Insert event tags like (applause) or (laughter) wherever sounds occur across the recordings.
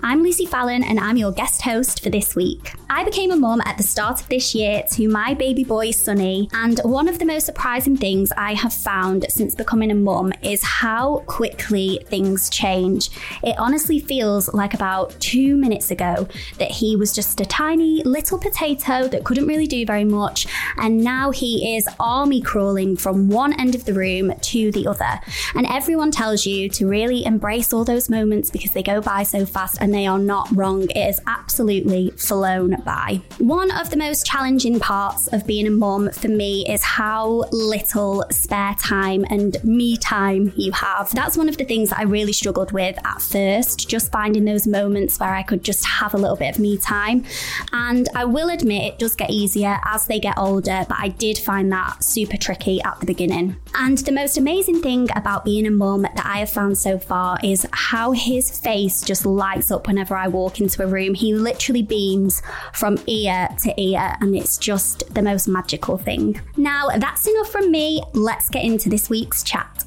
I'm Lucy Fallon, and I'm your guest host for this week. I became a mum at the start of this year to my baby boy, Sonny, and one of the most surprising things I have found since becoming a mum is how quickly things change. It honestly feels like about two minutes ago that he was just a tiny little potato that couldn't really do very much, and now he is army crawling from one end of the room to the other. And everyone tells you to really embrace all those moments because they go by so fast and they are not wrong. It is absolutely flown by. One of the most challenging parts of being a mum for me is how little spare time and me time you have. That's one of the things that I really struggled with at first, just finding those moments where I could just have a little bit of me time. And I will admit it does get easier as they get older, but I did find that super tricky at the beginning. And the most amazing thing about being a mum that I have found so far is how his face just lights up whenever I walk into a room. He literally beams from ear to ear, and it's just the most magical thing. Now, that's enough from me. Let's get into this week's chat.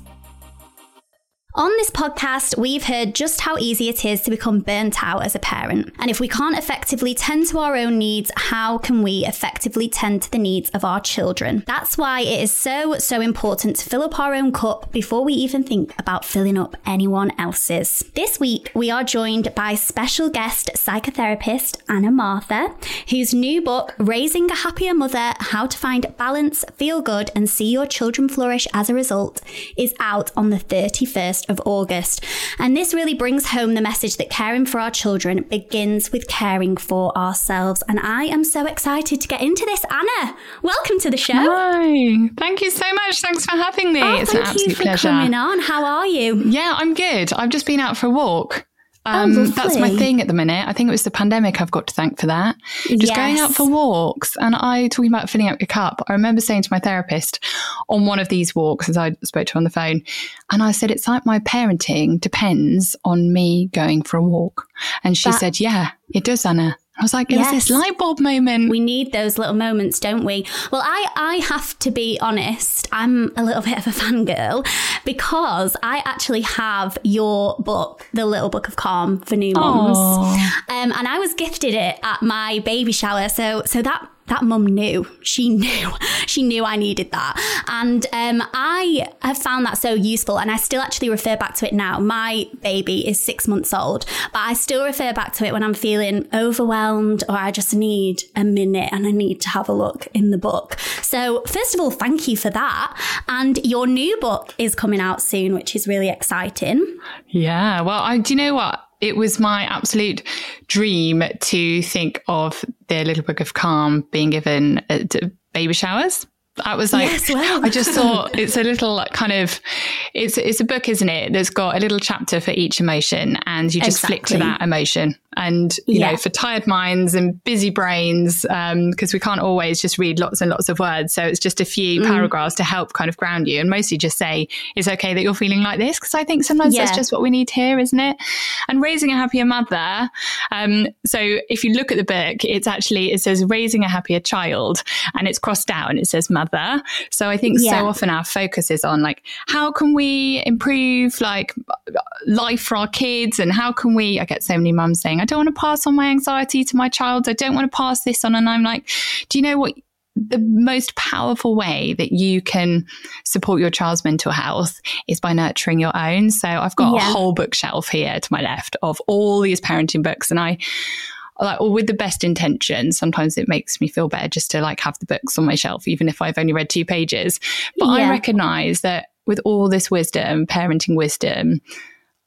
On this podcast, we've heard just how easy it is to become burnt out as a parent. And if we can't effectively tend to our own needs, how can we effectively tend to the needs of our children? That's why it is so, so important to fill up our own cup before we even think about filling up anyone else's. This week, we are joined by special guest psychotherapist Anna Mathur, whose new book, Raising a Happier Mother How to Find Balance, Feel Good, and See Your Children Flourish as a Result, is out on the 31st of August. And this really brings home the message that caring for our children begins with caring for ourselves. And I am so excited to get into this. Anna, welcome to the show. Hi. Thank you so much. Thanks for having me. Oh, it's thank an absolute you for pleasure. coming on. How are you? Yeah, I'm good. I've just been out for a walk. Um, Oh, that's my thing at the minute. I think it was the pandemic I've got to thank for that. Just going out for walks. And I, talking about filling up your cup, I remember saying to my therapist on one of these walks, as I spoke to her on the phone, and I said, it's like my parenting depends on me going for a walk. And she That- said, yeah, it does, Anna. I was like, it was Yes. this light bulb moment. We need those little moments, don't we? Well, I, I have to be honest, I'm a little bit of a fangirl because I actually have your book, The Little Book of Calm for New Mums. Aw. Um, and I was gifted it at my baby shower. So, so that that mum knew. She (laughs) knew. She knew I needed that. And um, I have found that so useful. And I still actually refer back to it now. My baby is six months old, but I still refer back to it when I'm feeling overwhelmed or I just need a minute and I need to have a look in the book. So, first of all, thank you for that. And your new book is coming out soon, which is really exciting. Yeah. Well, I, do you know what? It was my absolute dream to think of the Little Book of Calm being given uh, at baby showers. I was like, Yes. I just thought it's a little kind of, it's it's a book, isn't it? That's got a little chapter for each emotion, and you just flick to that emotion. And you Yeah. know, for tired minds and busy brains, because we can't always just read lots and lots of words, so it's just a few Mm. paragraphs to help kind of ground you, and mostly just say it's okay that you're feeling like this, because I think sometimes that's just what we need hear, isn't it? And raising a happier mother. Um, so if you look at the book, it's actually it says raising a happier child, and it's crossed out and it says mother. So I think Yeah. so often our focus is on like how can we improve like life for our kids, and how can we? I get so many mums saying, I don't want to pass on my anxiety to my child. I don't want to pass this on, and I'm like, do you know what? the most powerful way that you can support your child's mental health is by nurturing your own. So I've got Yeah. a whole bookshelf here to my left of all these parenting books, and I like or with the best intentions sometimes it makes me feel better just to like have the books on my shelf even if i've only read two pages but yeah. i recognize that with all this wisdom parenting wisdom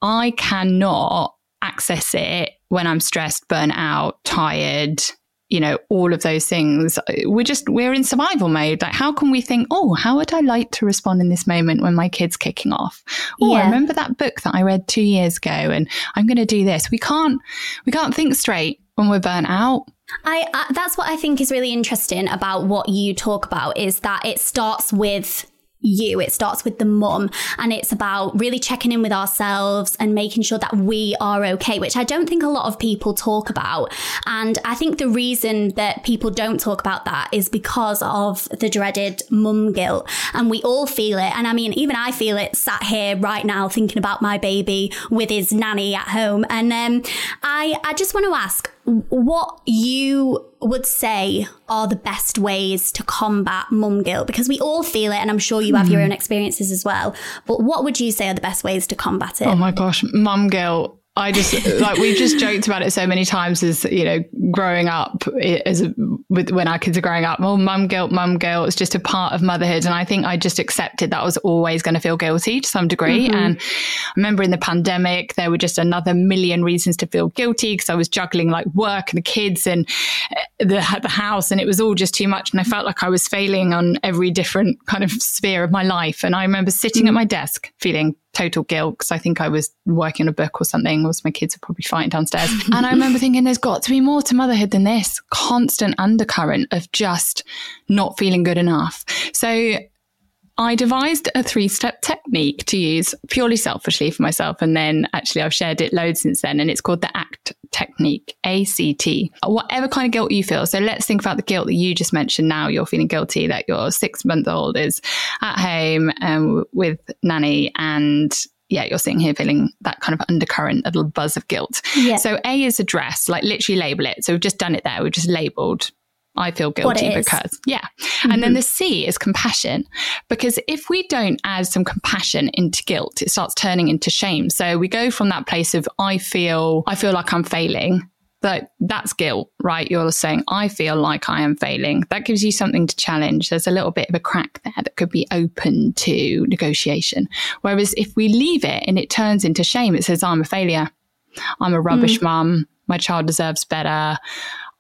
i cannot access it when i'm stressed burnt out tired you know, all of those things. We're just, we're in survival mode. Like, how can we think, oh, how would I like to respond in this moment when my kid's kicking off? Oh, yeah. I remember that book that I read two years ago and I'm going to do this. We can't, we can't think straight when we're burnt out. I, I that's what I think is really interesting about what you talk about is that it starts with you. It starts with the mum and it's about really checking in with ourselves and making sure that we are okay, which I don't think a lot of people talk about. And I think the reason that people don't talk about that is because of the dreaded mum guilt. And we all feel it. And I mean, even I feel it sat here right now thinking about my baby with his nanny at home. And um, I, I just want to ask, what you would say are the best ways to combat mum guilt because we all feel it and I'm sure you have mm. your hmm. own experiences as well but what would you say are the best ways to combat it oh my gosh mum guilt I just like we've just joked about it so many times as you know growing up as a, with when our kids are growing up. Well, mum guilt, mum guilt. It's just a part of motherhood, and I think I just accepted that I was always going to feel guilty to some degree. Mm-hmm. And I remember in the pandemic, there were just another million reasons to feel guilty because I was juggling like work and the kids and uh, the the house, and it was all just too much. And I felt like I was failing on every different kind of sphere of my life. And I remember sitting mm-hmm. at my desk feeling total guilt because I think I was working on a book or something, or my kids were probably fighting downstairs. (laughs) and I remember thinking, there's got to be more to motherhood than this constant undercurrent of just not feeling good enough. So I devised a three step technique to use purely selfishly for myself. And then actually, I've shared it loads since then. And it's called the ACT technique, ACT. Whatever kind of guilt you feel. So let's think about the guilt that you just mentioned now. You're feeling guilty that your six month old is at home um, with nanny and yeah, you're sitting here feeling that kind of undercurrent, a little buzz of guilt. Yeah. So A is address, like literally label it. So we've just done it there. We've just labeled I feel guilty because, yeah. Mm-hmm. And then mm-hmm. the C is compassion. Because if we don't add some compassion into guilt, it starts turning into shame. So we go from that place of, I feel, I feel like I'm failing. But that's guilt, right? You're saying, I feel like I am failing. That gives you something to challenge. There's a little bit of a crack there that could be open to negotiation. Whereas if we leave it and it turns into shame, it says, I'm a failure. I'm a rubbish mm. mum. My child deserves better.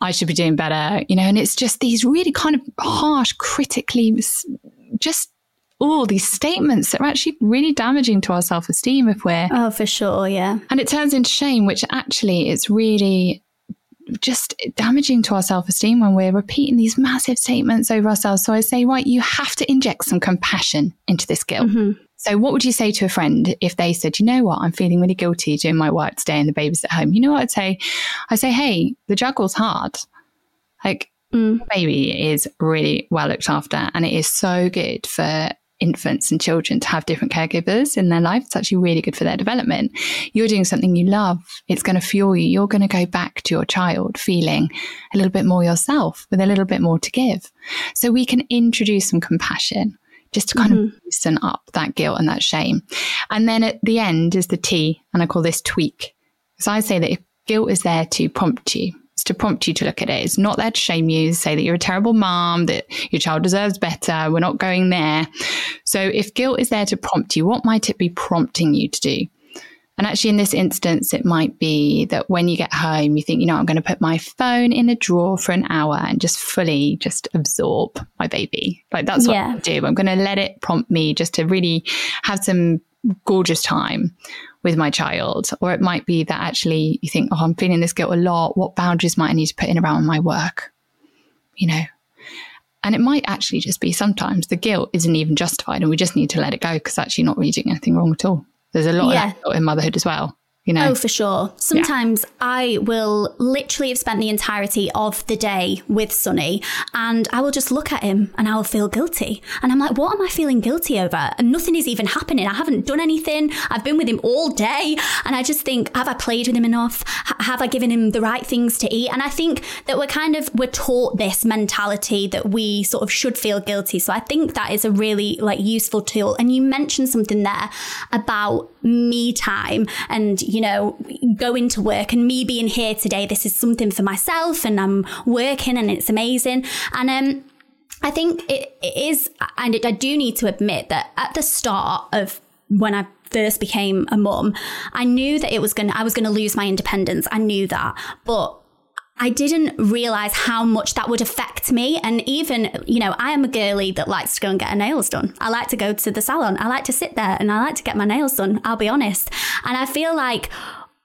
I should be doing better, you know, and it's just these really kind of harsh, critically, just all these statements that are actually really damaging to our self esteem if we're. Oh, for sure, yeah. And it turns into shame, which actually is really just damaging to our self esteem when we're repeating these massive statements over ourselves. So I say, right, you have to inject some compassion into this guilt. Mm-hmm. So, what would you say to a friend if they said, you know what, I'm feeling really guilty doing my work today and the baby's at home? You know what I'd say? I say, hey, the juggle's hard. Like, mm. baby is really well looked after, and it is so good for infants and children to have different caregivers in their life. It's actually really good for their development. You're doing something you love, it's going to fuel you. You're going to go back to your child feeling a little bit more yourself with a little bit more to give. So, we can introduce some compassion just to kind mm-hmm. of loosen up that guilt and that shame. And then at the end is the T, and I call this tweak. So I say that if guilt is there to prompt you, it's to prompt you to look at it. It's not there to shame you, say that you're a terrible mom, that your child deserves better. We're not going there. So if guilt is there to prompt you, what might it be prompting you to do? And actually, in this instance, it might be that when you get home, you think, you know, I'm going to put my phone in a drawer for an hour and just fully just absorb my baby. Like that's what yeah. I do. I'm going to let it prompt me just to really have some gorgeous time with my child. Or it might be that actually you think, oh, I'm feeling this guilt a lot. What boundaries might I need to put in around my work? You know, and it might actually just be sometimes the guilt isn't even justified and we just need to let it go because actually not really doing anything wrong at all. There's a lot yeah. in motherhood as well you know? Oh, for sure. Sometimes yeah. I will literally have spent the entirety of the day with Sonny and I will just look at him and I will feel guilty. And I'm like, what am I feeling guilty over? And nothing is even happening. I haven't done anything. I've been with him all day. And I just think, have I played with him enough? H- have I given him the right things to eat? And I think that we're kind of, we're taught this mentality that we sort of should feel guilty. So I think that is a really like useful tool. And you mentioned something there about me time and you know, going to work and me being here today, this is something for myself and I'm working and it's amazing. And, um, I think it, it is, and I do need to admit that at the start of when I first became a mum, I knew that it was going to, I was going to lose my independence. I knew that. But I didn't realize how much that would affect me. And even, you know, I am a girly that likes to go and get her nails done. I like to go to the salon. I like to sit there and I like to get my nails done. I'll be honest. And I feel like,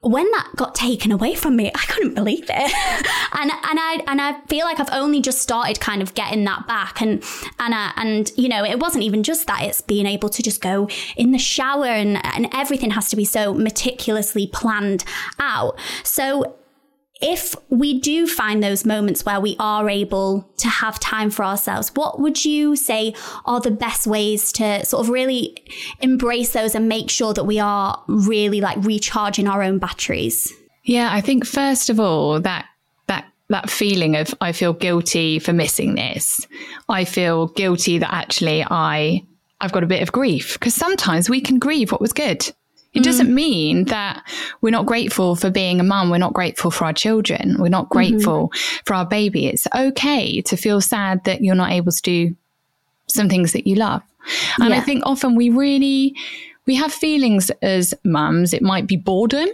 when that got taken away from me, I couldn't believe it. (laughs) and and I and I feel like I've only just started kind of getting that back and and I, and you know, it wasn't even just that, it's being able to just go in the shower and and everything has to be so meticulously planned out. So if we do find those moments where we are able to have time for ourselves, what would you say are the best ways to sort of really embrace those and make sure that we are really like recharging our own batteries? Yeah, I think first of all, that that that feeling of I feel guilty for missing this. I feel guilty that actually I I've got a bit of grief because sometimes we can grieve what was good. It doesn't mm. mean that we're not grateful for being a mum. We're not grateful for our children. We're not grateful mm-hmm. for our baby. It's okay to feel sad that you're not able to do some things that you love. And yeah. I think often we really, we have feelings as mums. It might be boredom.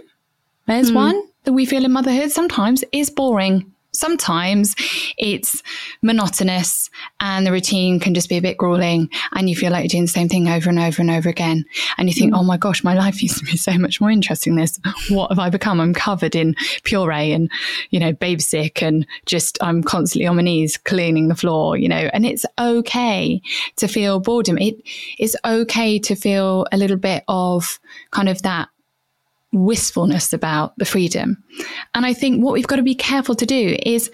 There's mm. one that we feel in motherhood sometimes is boring. Sometimes it's monotonous and the routine can just be a bit grueling and you feel like you're doing the same thing over and over and over again. And you think, mm. oh my gosh, my life used to be so much more interesting than this. What have I become? I'm covered in puree and, you know, babe sick and just I'm constantly on my knees cleaning the floor, you know, and it's okay to feel boredom. It is okay to feel a little bit of kind of that wistfulness about the freedom. And I think what we've got to be careful to do is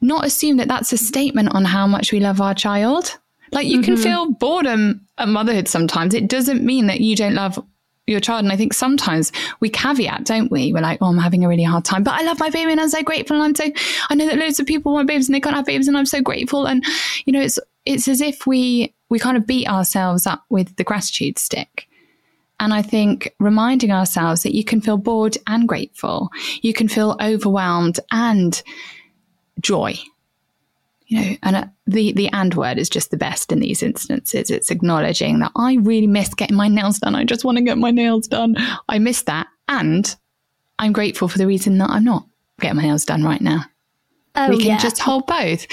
not assume that that's a statement on how much we love our child. Like you mm-hmm. can feel boredom at motherhood sometimes. It doesn't mean that you don't love your child. And I think sometimes we caveat, don't we? We're like, oh, I'm having a really hard time, but I love my baby and I'm so grateful. And I'm so, I know that loads of people want babies and they can't have babies and I'm so grateful. And, you know, it's, it's as if we, we kind of beat ourselves up with the gratitude stick. And I think reminding ourselves that you can feel bored and grateful, you can feel overwhelmed and joy. You know, and uh, the the and word is just the best in these instances. It's acknowledging that I really miss getting my nails done. I just want to get my nails done. I miss that, and I'm grateful for the reason that I'm not getting my nails done right now. Oh, we can yeah. just hold both.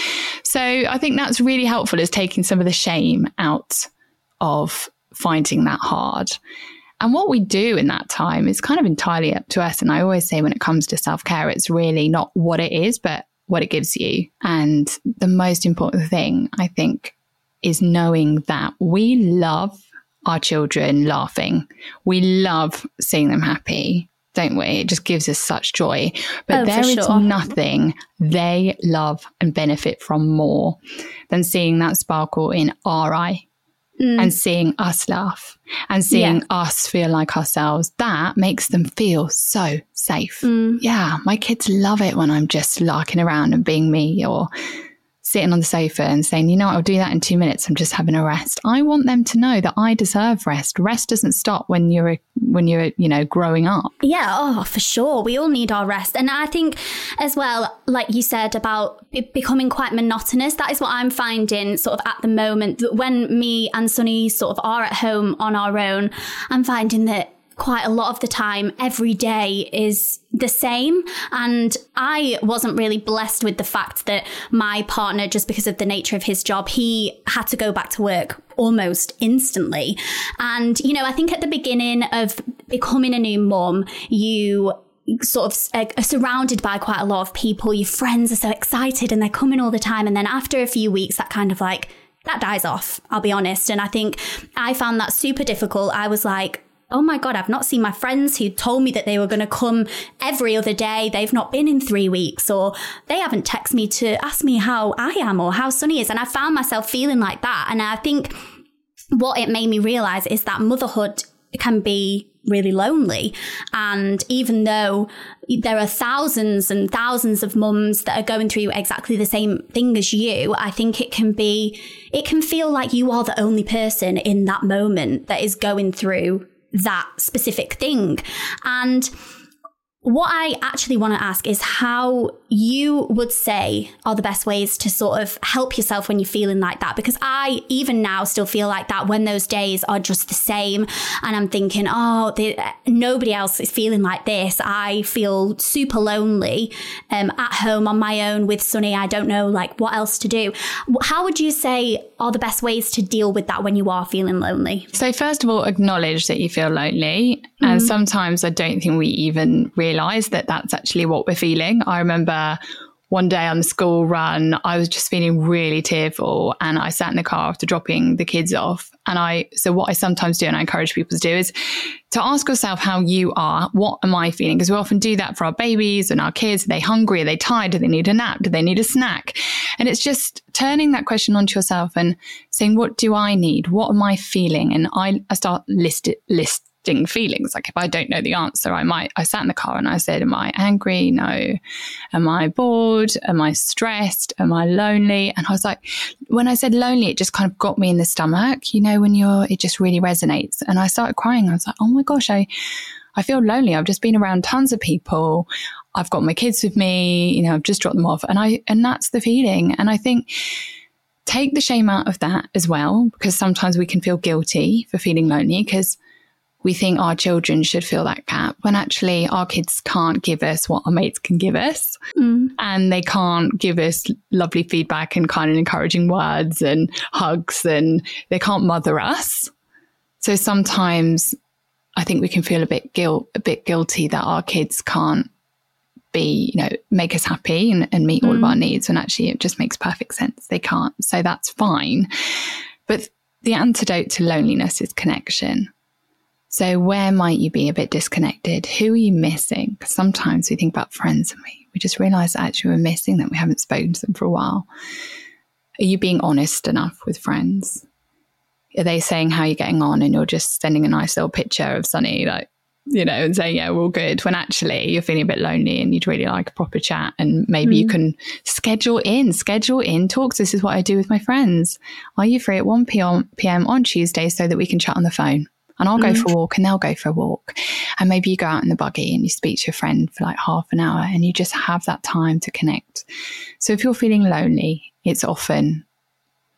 So I think that's really helpful is taking some of the shame out of finding that hard. And what we do in that time is kind of entirely up to us. And I always say when it comes to self care, it's really not what it is, but what it gives you. And the most important thing, I think, is knowing that we love our children laughing. We love seeing them happy, don't we? It just gives us such joy. But oh, there is sure. nothing they love and benefit from more than seeing that sparkle in our eye mm. and seeing us laugh and seeing yeah. us feel like ourselves, that makes them feel so safe. Mm. Yeah, my kids love it when I'm just larking around and being me or sitting on the sofa and saying, you know, I'll do that in two minutes. I'm just having a rest. I want them to know that I deserve rest. Rest doesn't stop when you're, when you're, you know, growing up. Yeah. Oh, for sure. We all need our rest. And I think as well, like you said about becoming quite monotonous, that is what I'm finding sort of at the moment that when me and Sonny sort of are at home on our own, I'm finding that quite a lot of the time every day is the same. And I wasn't really blessed with the fact that my partner, just because of the nature of his job, he had to go back to work almost instantly. And, you know, I think at the beginning of becoming a new mom, you sort of are surrounded by quite a lot of people. Your friends are so excited and they're coming all the time. And then after a few weeks, that kind of like, that dies off, I'll be honest. And I think I found that super difficult. I was like, oh my God, I've not seen my friends who told me that they were going to come every other day. They've not been in three weeks or they haven't texted me to ask me how I am or how Sonny is. And I found myself feeling like that. And I think what it made me realize is that motherhood can be really lonely. And even though there are thousands and thousands of mums that are going through exactly the same thing as you, I think it can be, it can feel like you are the only person in that moment that is going through that specific thing. And what I actually want to ask is how you would say are the best ways to sort of help yourself when you're feeling like that. Because I, even now, still feel like that when those days are just the same. And I'm thinking, oh, the, nobody else is feeling like this. I feel super lonely um, at home on my own with Sonny. I don't know like what else to do. How would you say are the best ways to deal with that when you are feeling lonely? So, first of all, acknowledge that you feel lonely. Mm-hmm. And sometimes I don't think we even realize that that's actually what we're feeling. I remember Uh, one day on the school run, I was just feeling really tearful and I sat in the car after dropping the kids off. And I, so what I sometimes do and I encourage people to do is to ask yourself how you are. What am I feeling? Because we often do that for our babies and our kids. Are they hungry? Are they tired? Do they need a nap? Do they need a snack? And it's just turning that question onto yourself and saying, what do I need? What am I feeling? And I, I start list it, list feelings. Like if I don't know the answer, I might, I sat in the car and I said, Am I angry? No. Am I bored? Am I stressed? Am I lonely? And I was like, when I said lonely, it just kind of got me in the stomach, you know, when you're, it just really resonates. And I started crying. I was like, Oh my gosh, I, I feel lonely. I've just been around tons of people. I've got my kids with me, you know, I've just dropped them off. And I, and that's the feeling. And I think, take the shame out of that as well, because sometimes we can feel guilty for feeling lonely because we think our children should fill that gap when actually our kids can't give us what our mates can give us. Mm. And they can't give us lovely feedback and kind of encouraging words and hugs and they can't mother us. So sometimes I think we can feel a bit guilt, a bit guilty that our kids can't be, you know, make us happy and, and meet mm. all of our mm. needs. And actually it just makes perfect sense. They can't. So that's fine. But the antidote to loneliness is connection. So, where might you be a bit disconnected? Who are you missing? Because sometimes we think about friends and we, we just realize that actually we're missing them. We haven't spoken to them for a while. Are you being honest enough with friends? Are they saying how you're getting on and you're just sending a nice little picture of Sonny, like, you know, and saying, yeah, we're all good, when actually you're feeling a bit lonely and you'd really like a proper chat. And maybe mm. you can schedule in, schedule in talks. This is what I do with my friends. Are you free at 1 p.m. PM on Tuesday so that we can chat on the phone? And I'll go mm. for a walk and they'll go for a walk. And maybe you go out in the buggy and you speak to your friend for like half an hour and you just have that time to connect. So if you're feeling lonely, it's often,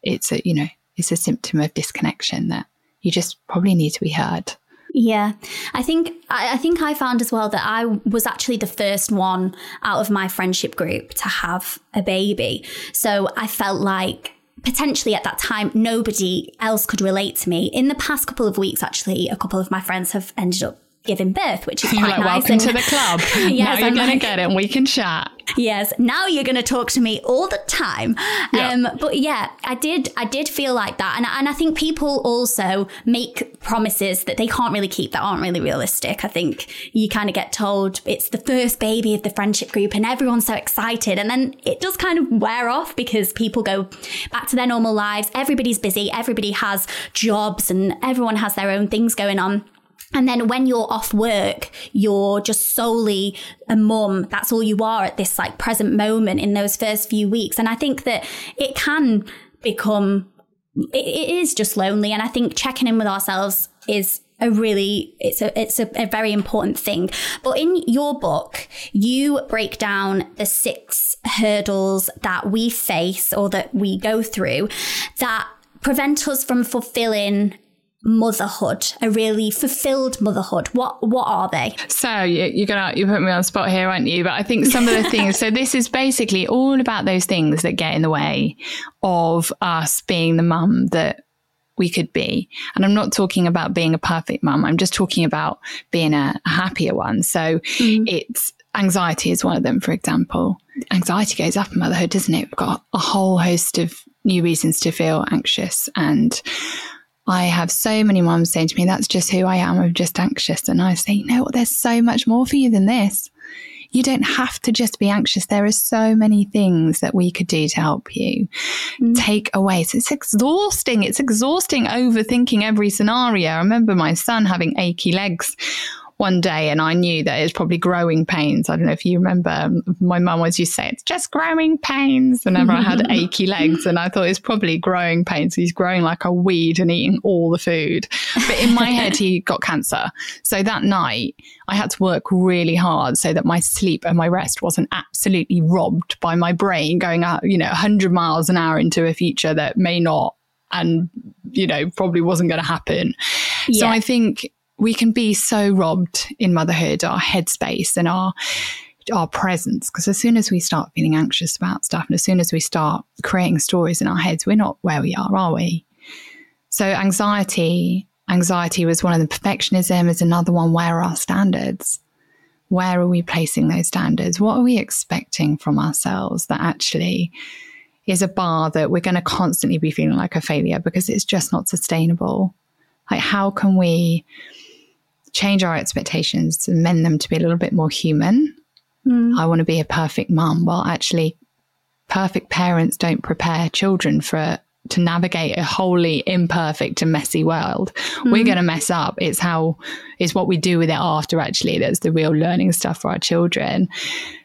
it's a, you know, it's a symptom of disconnection that you just probably need to be heard. Yeah, I think I, think I found as well that I was actually the first one out of my friendship group to have a baby. So I felt like potentially at that time, nobody else could relate to me. In the past couple of weeks, actually, a couple of my friends have ended up giving birth, which is quite like, nice. Welcome and, to the club. (laughs) yes, now you're going like, to get it and we can chat. Yes, now you're going to talk to me all the time. Yeah. Um, but yeah, I did, I did feel like that. And, and I think people also make promises that they can't really keep that aren't really realistic. I think you kind of get told it's the first baby of the friendship group and everyone's so excited. And then it does kind of wear off because people go back to their normal lives. Everybody's busy. Everybody has jobs and everyone has their own things going on. And then when you're off work, you're just solely a mum. That's all you are at this like present moment in those first few weeks. And I think that it can become, it, it is just lonely. And I think checking in with ourselves is a really it's a it's a, a, very important thing but in your book you break down the six hurdles that we face or that we go through that prevent us from fulfilling motherhood, a really fulfilled motherhood? What what are they? So you, are gonna you put me on spot here, aren't you? But I think some of the (laughs) things. so this is basically all about those things that get in the way of us being the mum that we could be. And I'm not talking about being a perfect mum. I'm just talking about being a, a happier one. So mm. it's anxiety is one of them, for example. Anxiety goes up in motherhood, doesn't it? We've got a whole host of new reasons to feel anxious and I have so many moms saying to me, that's just who I am. I'm just anxious. And I say, you know what? There's so much more for you than this. You don't have to just be anxious. There are so many things that we could do to help you mm. take away. So it's exhausting. It's exhausting overthinking every scenario. I remember my son having achy legs one day and I knew that it was probably growing pains. I don't know if you remember, um, my mum always used to say, it's just growing pains whenever I had (laughs) achy legs. And I thought it's probably growing pains. He's growing like a weed and eating all the food. But in my head, he (laughs) got cancer. So that night, I had to work really hard so that my sleep and my rest wasn't absolutely robbed by my brain going out, you know, 100 miles an hour into a future that may not and you know probably wasn't going to happen yeah. so i think we can be so robbed in motherhood, our headspace and our our presence. Because as soon as we start feeling anxious about stuff, and as soon as we start creating stories in our heads, we're not where we are, are we? So anxiety, anxiety was one of the perfectionism is another one. Where are our standards? Where are we placing those standards? What are we expecting from ourselves that actually is a bar that we're going to constantly be feeling like a failure because it's just not sustainable? Like, how can we change our expectations and mend them to be a little bit more human. Mm. I want to be a perfect mum. Well, actually, perfect parents don't prepare children for to navigate a wholly imperfect and messy world. Mm. We're going to mess up. It's how it's what we do with it after. Actually, that's the real learning stuff for our children.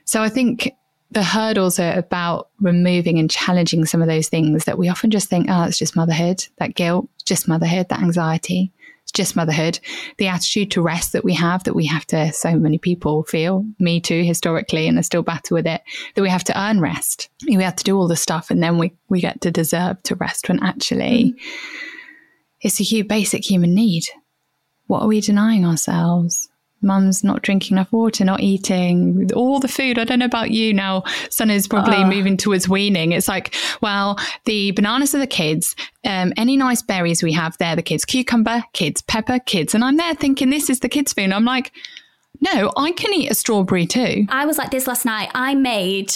So I think the hurdles are about removing and challenging some of those things that we often just think, oh, it's just motherhood, that guilt, just motherhood, that anxiety just motherhood, the attitude to rest that we have, that we have to, so many people feel, me too, historically, and I still battle with it, that we have to earn rest. We have to do all the stuff and then we, we get to deserve to rest when actually mm. it's a huge, basic human need. What are we denying ourselves? Mum's not drinking enough water, not eating all the food. I don't know about you now. Son is probably uh. moving towards weaning. It's like, well, the bananas are the kids. Um, any nice berries we have, they're the kids. Cucumber, kids. Pepper, kids. And I'm there thinking this is the kids' food. I'm like, no, I can eat a strawberry too. I was like this last night. I made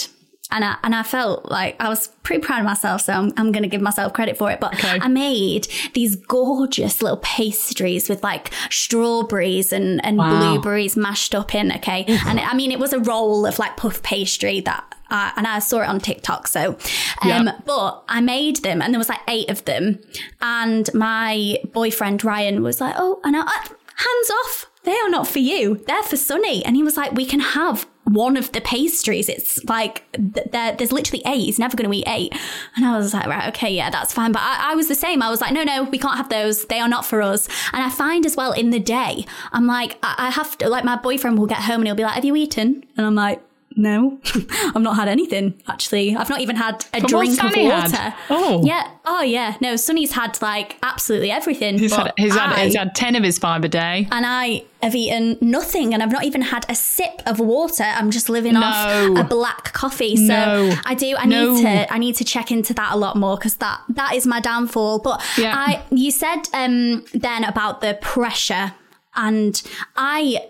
and I, and I felt like I was pretty proud of myself, so I'm, I'm going to give myself credit for it. But okay. I made these gorgeous little pastries with like strawberries and, and wow. blueberries mashed up in, okay? and it, I mean, it was a roll of like puff pastry that uh, and I saw it on TikTok. So, um, yep. but I made them and there was like eight of them. And my boyfriend Ryan was like, Oh, and I, hands off. They are not for you. They're for Sonny. And he was like, We can have one of the pastries. It's like there's literally eight. He's never going to eat eight. And I was like, right, okay, yeah, that's fine. But I, I, was the same. I was like, no, no, we can't have those. They are not for us. And I find as well in the day, I'm like, I, I have to, like, my boyfriend will get home and he'll be like, have you eaten? And I'm like, no, (laughs) I've not had anything actually. I've not even had a drink of water. Had? Oh, yeah. Oh, yeah. No, Sonny's had like absolutely everything. He's, had, he's, I, had, he's had 10 of his five a day. And I have eaten nothing and I've not even had a sip of water. I'm just living no. off a black coffee. So no. I do, I no. need to, I need to check into that a lot more because that, that is my downfall. But yeah. I, you said um, then about the pressure and I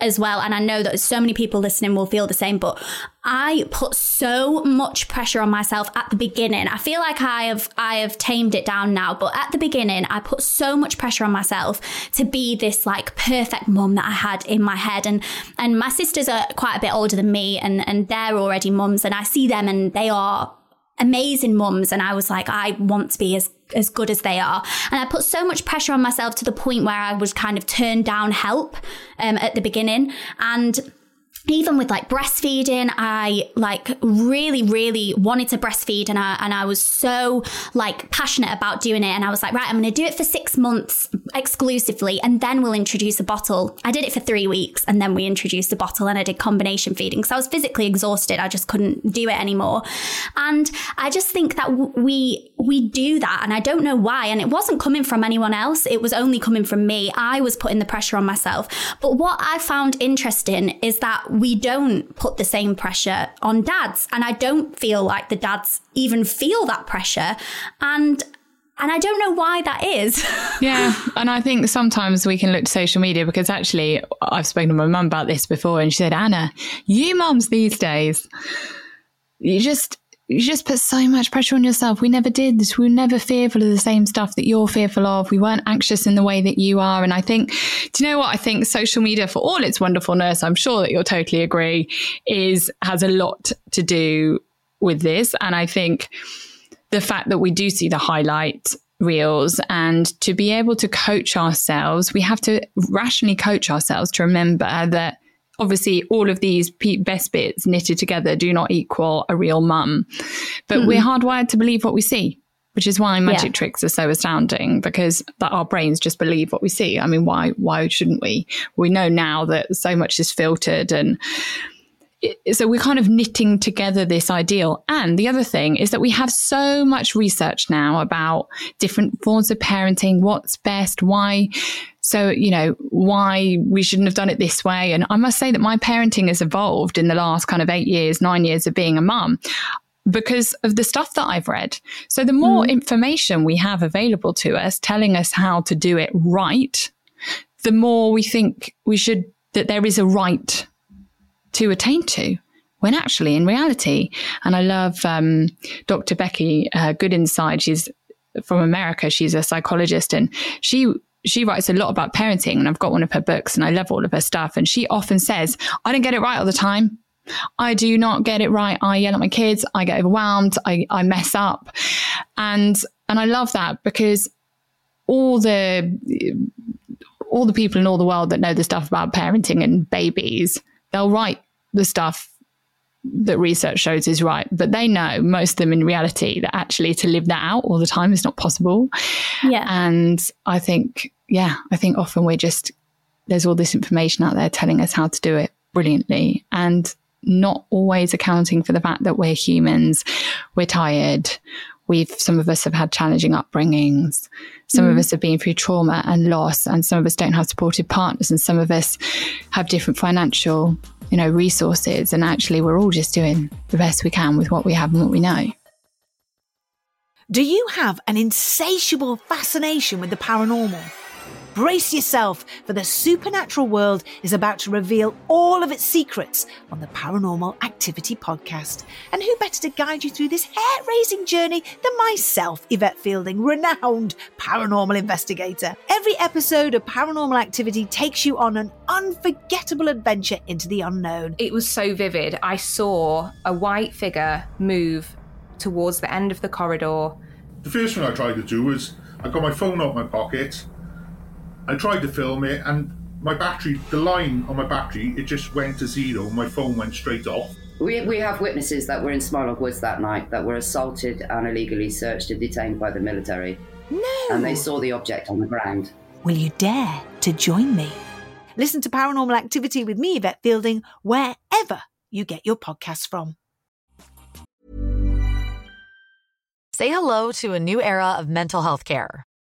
as well. And I know that so many people listening will feel the same, but I put so much pressure on myself at the beginning. I feel like I have I have tamed it down now, but at the beginning I put so much pressure on myself to be this like perfect mum that I had in my head. And and my sisters are quite a bit older than me and and they're already mums and I see them and they are amazing mums and I was like I want to be as as good as they are. And I put so much pressure on myself to the point where I was kind of turned down help um, at the beginning. And even with like breastfeeding, I like really, really wanted to breastfeed and I, and I was so like passionate about doing it. And I was like, right, I'm going to do it for six months exclusively and then we'll introduce a bottle. I did it for three weeks and then we introduced a bottle and I did combination feeding because I was physically exhausted. I just couldn't do it anymore. And I just think that we, we do that and I don't know why. And it wasn't coming from anyone else. It was only coming from me. I was putting the pressure on myself. But what I found interesting is that we don't put the same pressure on dads. And I don't feel like the dads even feel that pressure. And and I don't know why that is. (laughs) yeah. And I think sometimes we can look to social media because actually I've spoken to my mum about this before and she said, Anna, you mums these days, you just you just put so much pressure on yourself. We never did this. We were never fearful of the same stuff that you're fearful of. We weren't anxious in the way that you are. And I think, do you know what? I think social media, for all its wonderfulness, I'm sure that you'll totally agree, is has a lot to do with this. And I think the fact that we do see the highlight reels and to be able to coach ourselves, we have to rationally coach ourselves to remember that obviously all of these best bits knitted together do not equal a real mum. But mm we're hardwired to believe what we see which is why magic yeah. tricks are so astounding because that our brains just believe what we see. I mean, why why shouldn't we? We know now that so much is filtered and so we're kind of knitting together this ideal. And the other thing is that we have so much research now about different forms of parenting, what's best, why. So, you know, why we shouldn't have done it this way. And I must say that my parenting has evolved in the last kind of eight years, nine years of being a mum because of the stuff that I've read. So the more mm. information we have available to us telling us how to do it right, the more we think we should, that there is a right to attain to. When actually, in reality, and I love um, Dr. Becky uh, Good Inside. She's from America. She's a psychologist, and she she writes a lot about parenting. And I've got one of her books, and I love all of her stuff. And she often says, "I don't get it right all the time. I do not get it right. I yell at my kids. I get overwhelmed. I, I mess up. And, and I love that because all the, all the people in all the world that know the stuff about parenting and babies, they'll write the stuff that research shows is right, but they know most of them in reality that actually to live that out all the time is not possible. Yeah. And I think, yeah, I think often we're just, there's all this information out there telling us how to do it brilliantly. And not always accounting for the fact that we're humans, we're tired. We've, some of us have had challenging upbringings. Some mm. of us have been through trauma and loss, and some of us don't have supportive partners, and some of us have different financial, you know, resources. And actually, we're all just doing the best we can with what we have and what we know. Do you have an insatiable fascination with the paranormal? Brace yourself, for the supernatural world is about to reveal all of its secrets on the Paranormal Activity Podcast. And who better to guide you through this hair raising journey than myself, Yvette Fielding, renowned paranormal investigator? Every episode of Paranormal Activity takes you on an unforgettable adventure into the unknown. It was so vivid. I saw a white figure move towards the end of the corridor. The first thing I tried to do was I got my phone out of my pocket I tried to film it, and my battery, the line on my battery, it just went to zero. My phone went straight off. We, we have witnesses that were in Smirnoff Woods that night that were assaulted and illegally searched and detained by the military. No! And they saw the object on the ground. Will you dare to join me? Listen to Paranormal Activity with me, Yvette Fielding, wherever you get your podcasts from. Say hello to a new era of mental health care.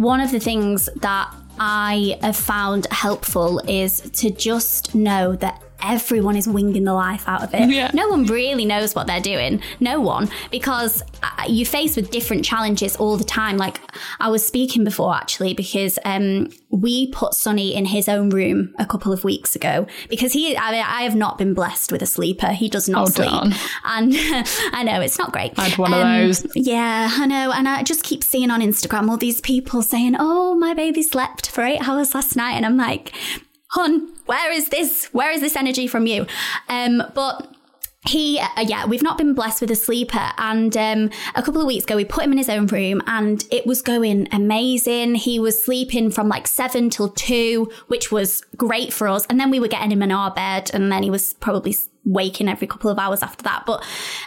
One of the things that I have found helpful is to just know that everyone is winging the life out of it. Yeah. No one really knows what they're doing. No one, because uh, you're faced with different challenges all the time. Like I was speaking before, actually, because um, we put Sonny in his own room a couple of weeks ago because he, I, mean, I have not been blessed with a sleeper. He does not Oh, sleep, darn. and (laughs) I know it's not great. I had one of Um, those. Yeah, I know, and I just keep seeing on Instagram all these people saying, "Oh, my baby slept for eight hours last night," and I'm like, "Hun, where is this? Where is this energy from you?" Um, but he uh, yeah we've not been blessed with a sleeper. And um, a couple of weeks ago we put him in his own room and it was going amazing. He was sleeping from like seven till two which was great for us. And then we were getting him in our bed and then he was probably waking every couple of hours after that. But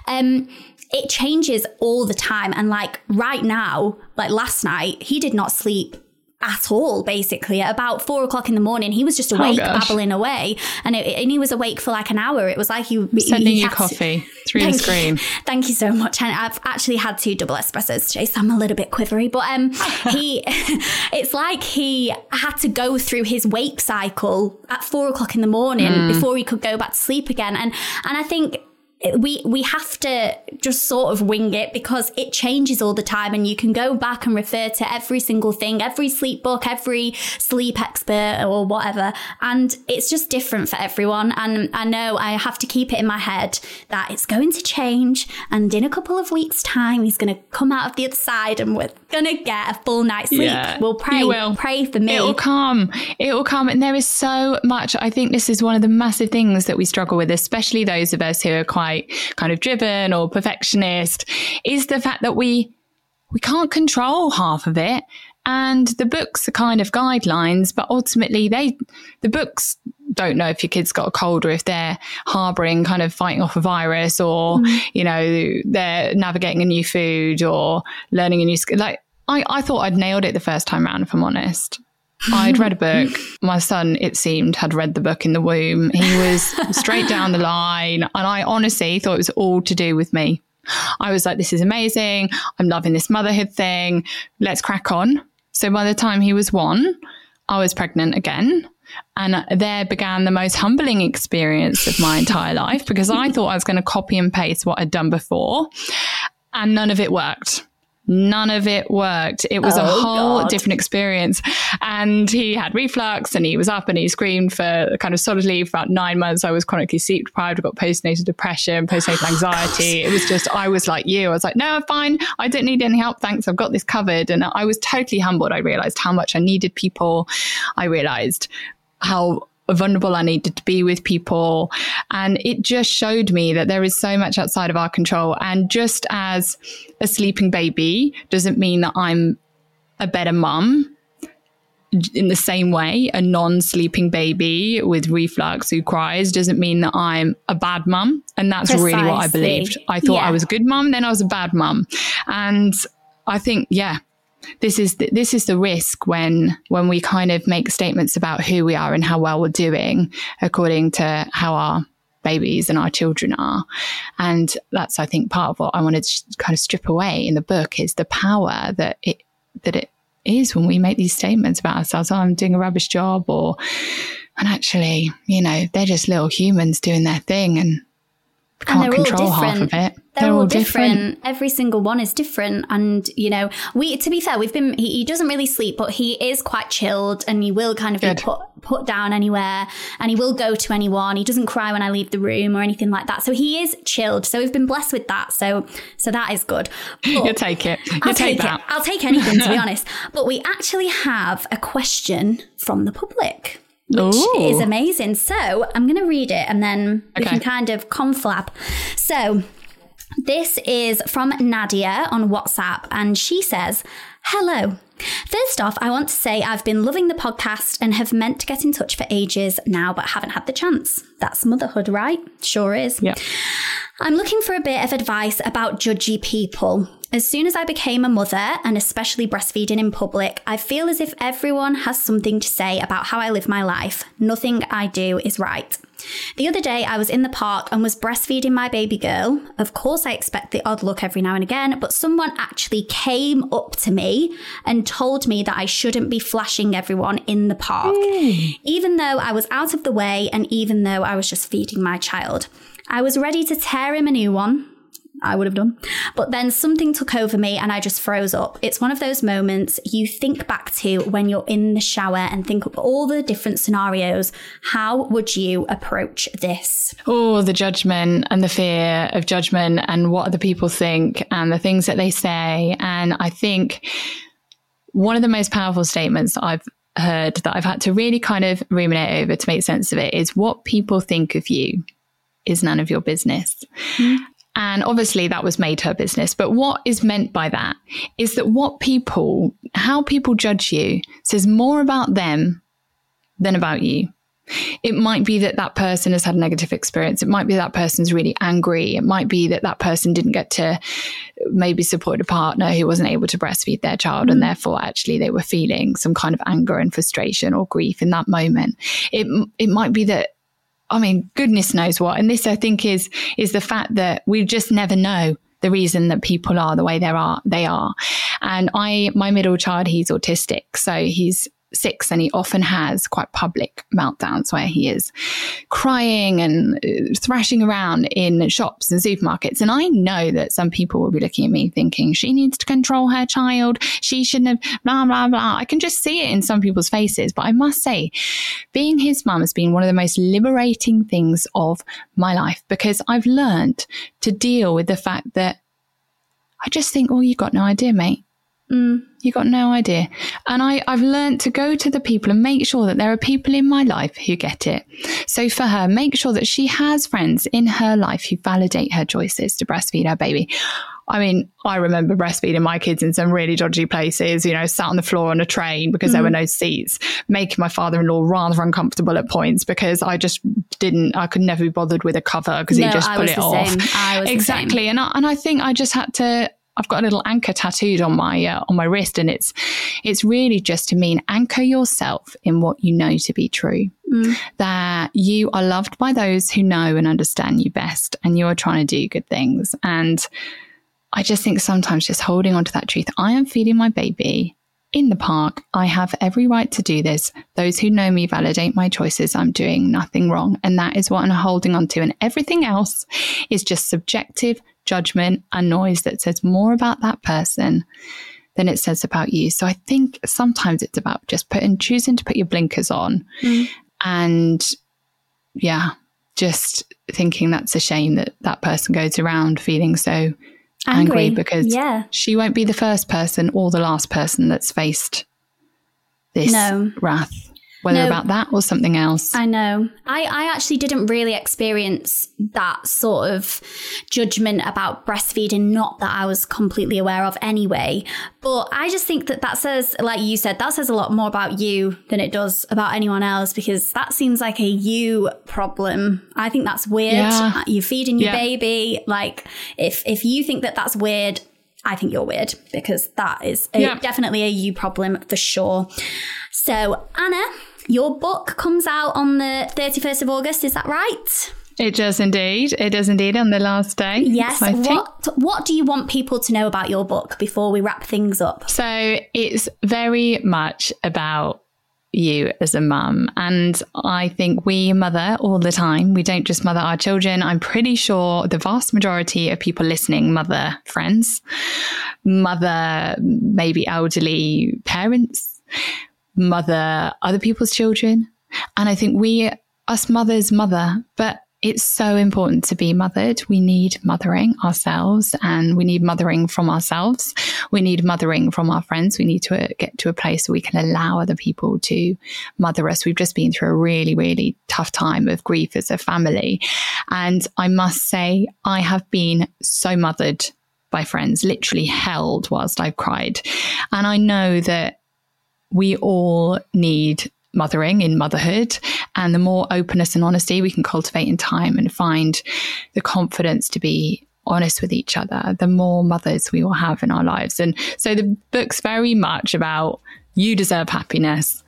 um it changes all the time. And like right now like last night he did not sleep at all, basically. At about four o'clock in the morning, he was just awake, Oh, babbling away, and, it, and he was awake for like an hour. It was like he Sending he you had to- coffee through the Thank you. screen. (laughs) Thank you so much. And I've actually had two double espressos today, so I'm a little bit quivery. But um, he, (laughs) it's like he had to go through his wake cycle at four o'clock in the morning Mm. before he could go back to sleep again. And and I think we we have to just sort of wing it because it changes all the time and you can go back and refer to every single thing every sleep book every sleep expert or whatever. And it's just different for everyone. And i know i have to keep it in my head that it's going to change and in a couple of weeks time he's going to come out of the other side and we're to get a full night's sleep we'll pray will. pray for me It will come. It will come. And there is so much. I think this is one of the massive things that we struggle with, especially those of us who are quite kind of driven or perfectionist, is the fact that we we can't control half of it. And the books are kind of guidelines, but ultimately they the books don't know if your kid's got a cold or if they're harboring kind of fighting off a virus or, mm. you know, they're navigating a new food or learning a new skill. Like I, I thought I'd nailed it the first time round, if I'm honest. I'd read a book. (laughs) My son, it seemed, had read the book in the womb. He was straight down the line. And I honestly thought it was all to do with me. I was like, this is amazing. I'm loving this motherhood thing. Let's crack on. So by the time he was one, I was pregnant again. And there began the most humbling experience of my entire life because I thought I was going to copy and paste what I'd done before. And none of it worked. None of it worked. It was a Oh, whole God. different experience. And he had reflux and he was up and he screamed for kind of solidly for about nine months. I was chronically sleep deprived. I got postnatal depression, postnatal oh, anxiety. It was just, I was like you. I was like, no, I'm fine. I don't need any help. Thanks. I've got this covered. And I was totally humbled. I realized how much I needed people. I realized how vulnerable I needed to be with people. And it just showed me that there is so much outside of our control. And just as a sleeping baby doesn't mean that I'm a better mum. In the same way, a non sleeping baby with reflux who cries doesn't mean that I'm a bad mum. And that's really what I believed. I thought Yeah. I was a good mum, then I was a bad mum. And I think, yeah, this is the, this is the risk when when we kind of make statements about who we are and how well we're doing according to how our babies and our children are. And that's i think part of what i wanted to kind of strip away in the book is the power that it that it is when we make these statements about ourselves. Oh, i'm doing a rubbish job or and actually you know they're just little humans doing their thing and and can't they're all control half different. of it They're, all different. Every single one is different, and you know, we. To be fair, we've been. He, he doesn't really sleep, but he is quite chilled, and he will kind of Good. be put put down anywhere, and he will go to anyone. He doesn't cry when I leave the room or anything like that. So he is chilled. So we've been blessed with that. So so that is good. (laughs) But you take it you I'll take, take, that it. I'll take anything to be (laughs) honest. But we actually have a question from the public. Which Ooh. is amazing. So I'm going to read it and then we can kind of conflab. So this is from Nadia on WhatsApp, and she says, Hello. First off, I want to say I've been loving the podcast and have meant to get in touch for ages now, but haven't had the chance. That's motherhood, right? Sure is. Yeah. I'm looking for a bit of advice about judgy people. As soon as I became a mother, and especially breastfeeding in public, I feel as if everyone has something to say about how I live my life. Nothing I do is right. The other day, I was in the park and was breastfeeding my baby girl. Of course, I expect the odd look every now and again, but someone actually came up to me and told me that I shouldn't be flashing everyone in the park, hmm. even though I was out of the way and even though I was just feeding my child. I was ready to tear him a new one. I would have done. But then something took over me and I just froze up. It's one of those moments you think back to when you're in the shower and think of all the different scenarios. How would you approach this? Oh, the judgment and the fear of judgment and what other people think and the things that they say. And I think one of the most powerful statements I've heard that I've had to really kind of ruminate over to make sense of it is what people think of you is none of your business. Hmm. And obviously that was made her business. But what is meant by that is that what people, how people judge you says more about them than about you. It might be that that person has had a negative experience. It might be that person's really angry. It might be that that person didn't get to maybe support a partner who wasn't able to breastfeed their child, and mm. therefore actually they were feeling some kind of anger and frustration or grief in that moment. It it might be that I mean, goodness knows what. And this, I think, is is the fact that we just never know the reason that people are the way they are. They are. And I, my middle child, he's autistic, so he's six and he often has quite public meltdowns where he is crying and uh, thrashing around in shops and supermarkets. And i know that some people will be looking at me thinking she needs to control her child. She shouldn't have blah blah blah. I can just see it in some people's faces. But i must say being his mum has been one of the most liberating things of my life because i've learned to deal with the fact that i just think oh you've got no idea mate Hmm, you got no idea. And I, I've learned to go to the people and make sure that there are people in my life who get it. So for her, make sure that she has friends in her life who validate her choices to breastfeed her baby. I mean, I remember breastfeeding my kids in some really dodgy places, you know, sat on the floor on a train because there were mm-hmm. no seats, making my father in law rather uncomfortable at points because I just didn't, I could never be bothered with a cover because No, he just I put was it the off. same. I was the exactly. And I, and I think I just had to, I've got a little anchor tattooed on my uh, on my wrist, and it's it's really just to mean anchor yourself in what you know to be true. That you are loved by those who know and understand you best, and you are trying to do good things. And I just think sometimes just holding on to that truth. I am feeding my baby in the park. I have every right to do this. Those who know me validate my choices. I'm doing nothing wrong. And that is what I'm holding on to. And everything else is just subjective judgment and noise that says more about that person than it says about you. So I think sometimes it's about just putting, choosing to put your blinkers on mm. and yeah, just thinking that's a shame that that person goes around feeling so angry, Angry, because yeah. she won't be the first person or the last person that's faced this No. wrath, whether No. about that or something else. I know. I, I actually didn't really experience that sort of judgment about breastfeeding, not that I was completely aware of anyway. But I just think that that says, like you said, that says a lot more about you than it does about anyone else because that seems like a you problem. I think that's weird. Yeah. You're feeding your Yeah. baby. Like, if, if you think that that's weird, I think you're weird because that is a, Yeah. definitely a you problem for sure. So, Anna, your book comes out on the 31st of August, is that right? It does indeed. It does indeed on the last day. Yes. So I think- What what do you want people to know about your book before we wrap things up? So it's very much about you as a mum. And I think we mother all the time. We don't just mother our children. I'm pretty sure the vast majority of people listening mother friends, mother maybe elderly parents, mother other people's children. And I think we, us mothers, mother, but it's so important to be mothered. We need mothering ourselves and we need mothering from ourselves. We need mothering from our friends. We need to uh, get to a place where we can allow other people to mother us. We've just been through a really, really tough time of grief as a family. And I must say, I have been so mothered by friends, literally held whilst I've cried. And I know that we all need mothering in motherhood. And the more openness and honesty we can cultivate in time and find the confidence to be honest with each other the more mothers we will have in our lives. And so the book's very much about you deserve happiness.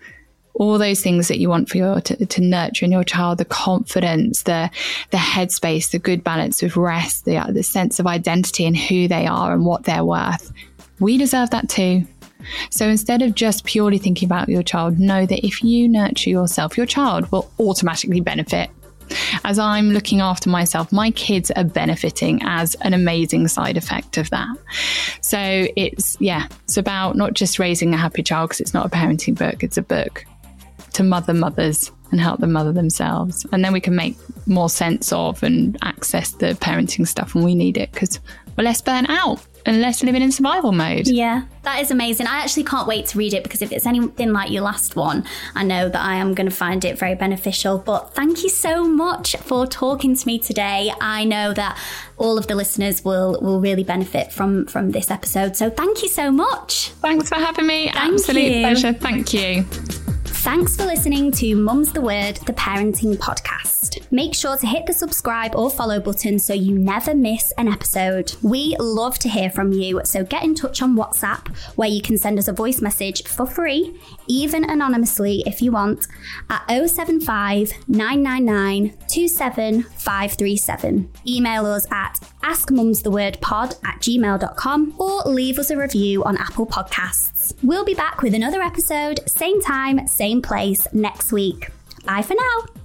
All those things that you want for your to, to nurture in your child the confidence the the headspace the good balance of rest the, the sense of identity and who they are and what they're worth. We deserve that too so instead of just purely thinking about your child know that if you nurture yourself your child will automatically benefit as I'm looking after myself, my kids are benefiting as an amazing side effect of that. So it's, yeah, it's about not just raising a happy child because it's not a parenting book, it's a book to mother mothers and help them mother themselves. And then we can make more sense of and access the parenting stuff when we need it because we're less burnt out and less living in survival mode. Yeah, that is amazing. I actually can't wait to read it because if it's anything like your last one, I know that I am going to find it very beneficial. But thank you so much for talking to me today. I know that all of the listeners will will really benefit from from this episode. So thank you so much. Thanks for having me. Thank Absolute you. pleasure. Thank you. Thanks for listening to Mum's the Word, the parenting podcast. Make sure to hit the subscribe or follow button so you never miss an episode. We love to hear from you, so get in touch on WhatsApp where you can send us a voice message for free, even anonymously if you want, at 075 999 27537. Email us at askmumsthewordpod at gmail.com or leave us a review on Apple Podcasts. We'll be back with another episode, same time, same place, next week. Bye for now.